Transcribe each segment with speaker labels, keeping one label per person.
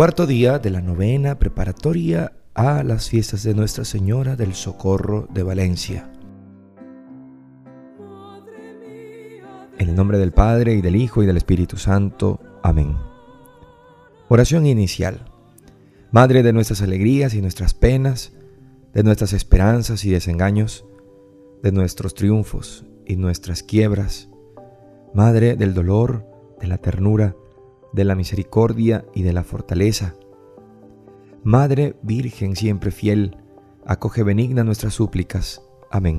Speaker 1: Cuarto día de la novena preparatoria a las fiestas de Nuestra Señora del Socorro de Valencia. En el nombre del Padre y del Hijo y del Espíritu Santo. Amén. Oración inicial. Madre de nuestras alegrías y nuestras penas, de nuestras esperanzas y desengaños, de nuestros triunfos y nuestras quiebras, Madre del dolor, de la ternura, de la misericordia y de la fortaleza. Madre Virgen siempre fiel, acoge benigna nuestras súplicas. Amén.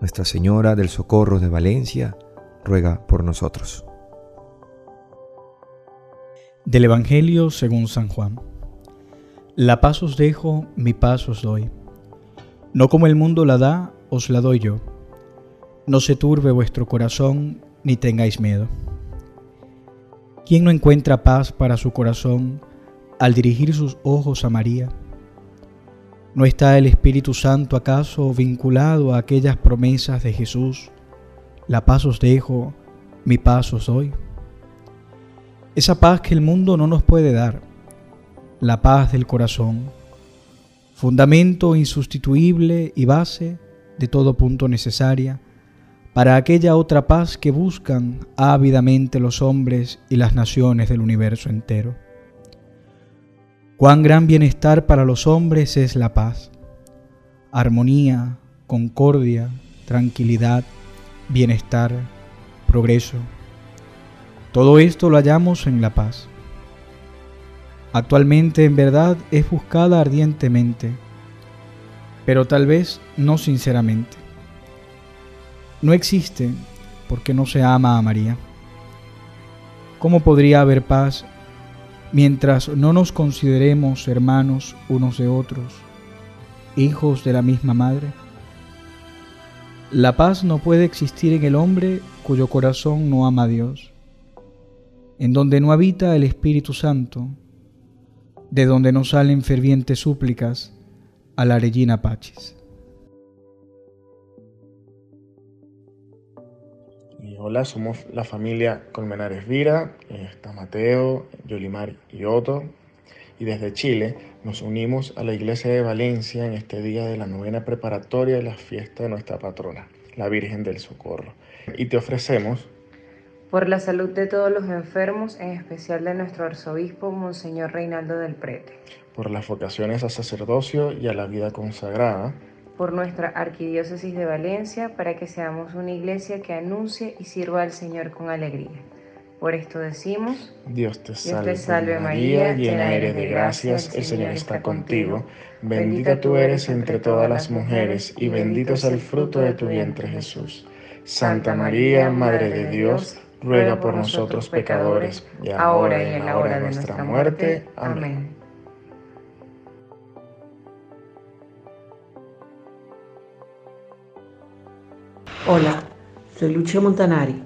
Speaker 1: Nuestra Señora del Socorro de Valencia, ruega por nosotros.
Speaker 2: Del Evangelio según San Juan. La paz os dejo, mi paz os doy. No como el mundo la da, os la doy yo. No se turbe vuestro corazón, ni tengáis miedo. ¿Quién no encuentra paz para su corazón al dirigir sus ojos a María? ¿No está el Espíritu Santo acaso vinculado a aquellas promesas de Jesús? La paz os dejo, mi paz os doy. Esa paz que el mundo no nos puede dar, la paz del corazón, fundamento insustituible y base de todo punto necesaria para aquella otra paz que buscan ávidamente los hombres y las naciones del universo entero. Cuán gran bienestar para los hombres es la paz, armonía, concordia, tranquilidad, bienestar, progreso. Todo esto lo hallamos en la paz. Actualmente en verdad es buscada ardientemente, pero tal vez no sinceramente no existe porque no se ama a María. ¿Cómo podría haber paz mientras no nos consideremos hermanos unos de otros, hijos de la misma madre? La paz no puede existir en el hombre cuyo corazón no ama a Dios, en donde no habita el Espíritu Santo, de donde no salen fervientes súplicas a la Regina
Speaker 3: Hola, somos la familia Colmenares Vira, está Mateo, Yolimar y Otto, y desde Chile nos unimos a la iglesia de Valencia en este día de la novena preparatoria de la fiesta de nuestra patrona, la Virgen del Socorro. Y te ofrecemos
Speaker 4: por la salud de todos los enfermos, en especial de nuestro arzobispo, Monseñor Reinaldo del Prete.
Speaker 3: Por las vocaciones a sacerdocio y a la vida consagrada
Speaker 4: por nuestra Arquidiócesis de Valencia, para que seamos una iglesia que anuncie y sirva al Señor con alegría. Por esto decimos,
Speaker 3: Dios te salve, María, llena eres de gracias, el Señor está contigo, bendita tú eres entre todas las mujeres y bendito es el fruto de tu vientre Jesús. Santa María, Madre de Dios, ruega por nosotros pecadores, y ahora y en la hora de nuestra muerte. Amén.
Speaker 5: Hola, soy Lucia Montanari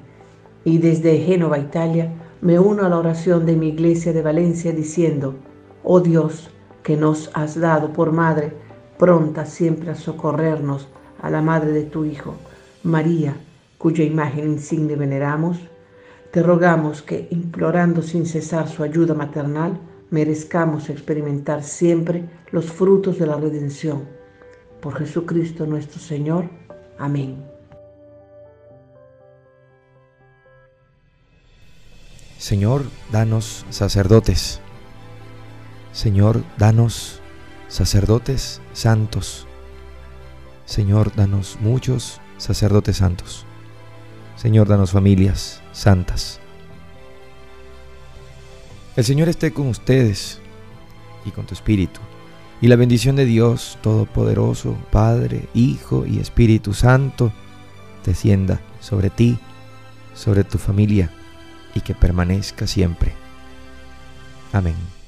Speaker 5: y desde Génova, Italia, me uno a la oración de mi iglesia de Valencia diciendo, oh Dios, que nos has dado por madre, pronta siempre a socorrernos a la madre de tu Hijo, María, cuya imagen insigne veneramos, te rogamos que, implorando sin cesar su ayuda maternal, merezcamos experimentar siempre los frutos de la redención. Por Jesucristo nuestro Señor. Amén.
Speaker 1: Señor, danos sacerdotes. Señor, danos sacerdotes santos. Señor, danos muchos sacerdotes santos. Señor, danos familias santas. El Señor esté con ustedes y con tu espíritu. Y la bendición de Dios Todopoderoso, Padre, Hijo y Espíritu Santo, descienda sobre ti, sobre tu familia y que permanezca siempre. Amén.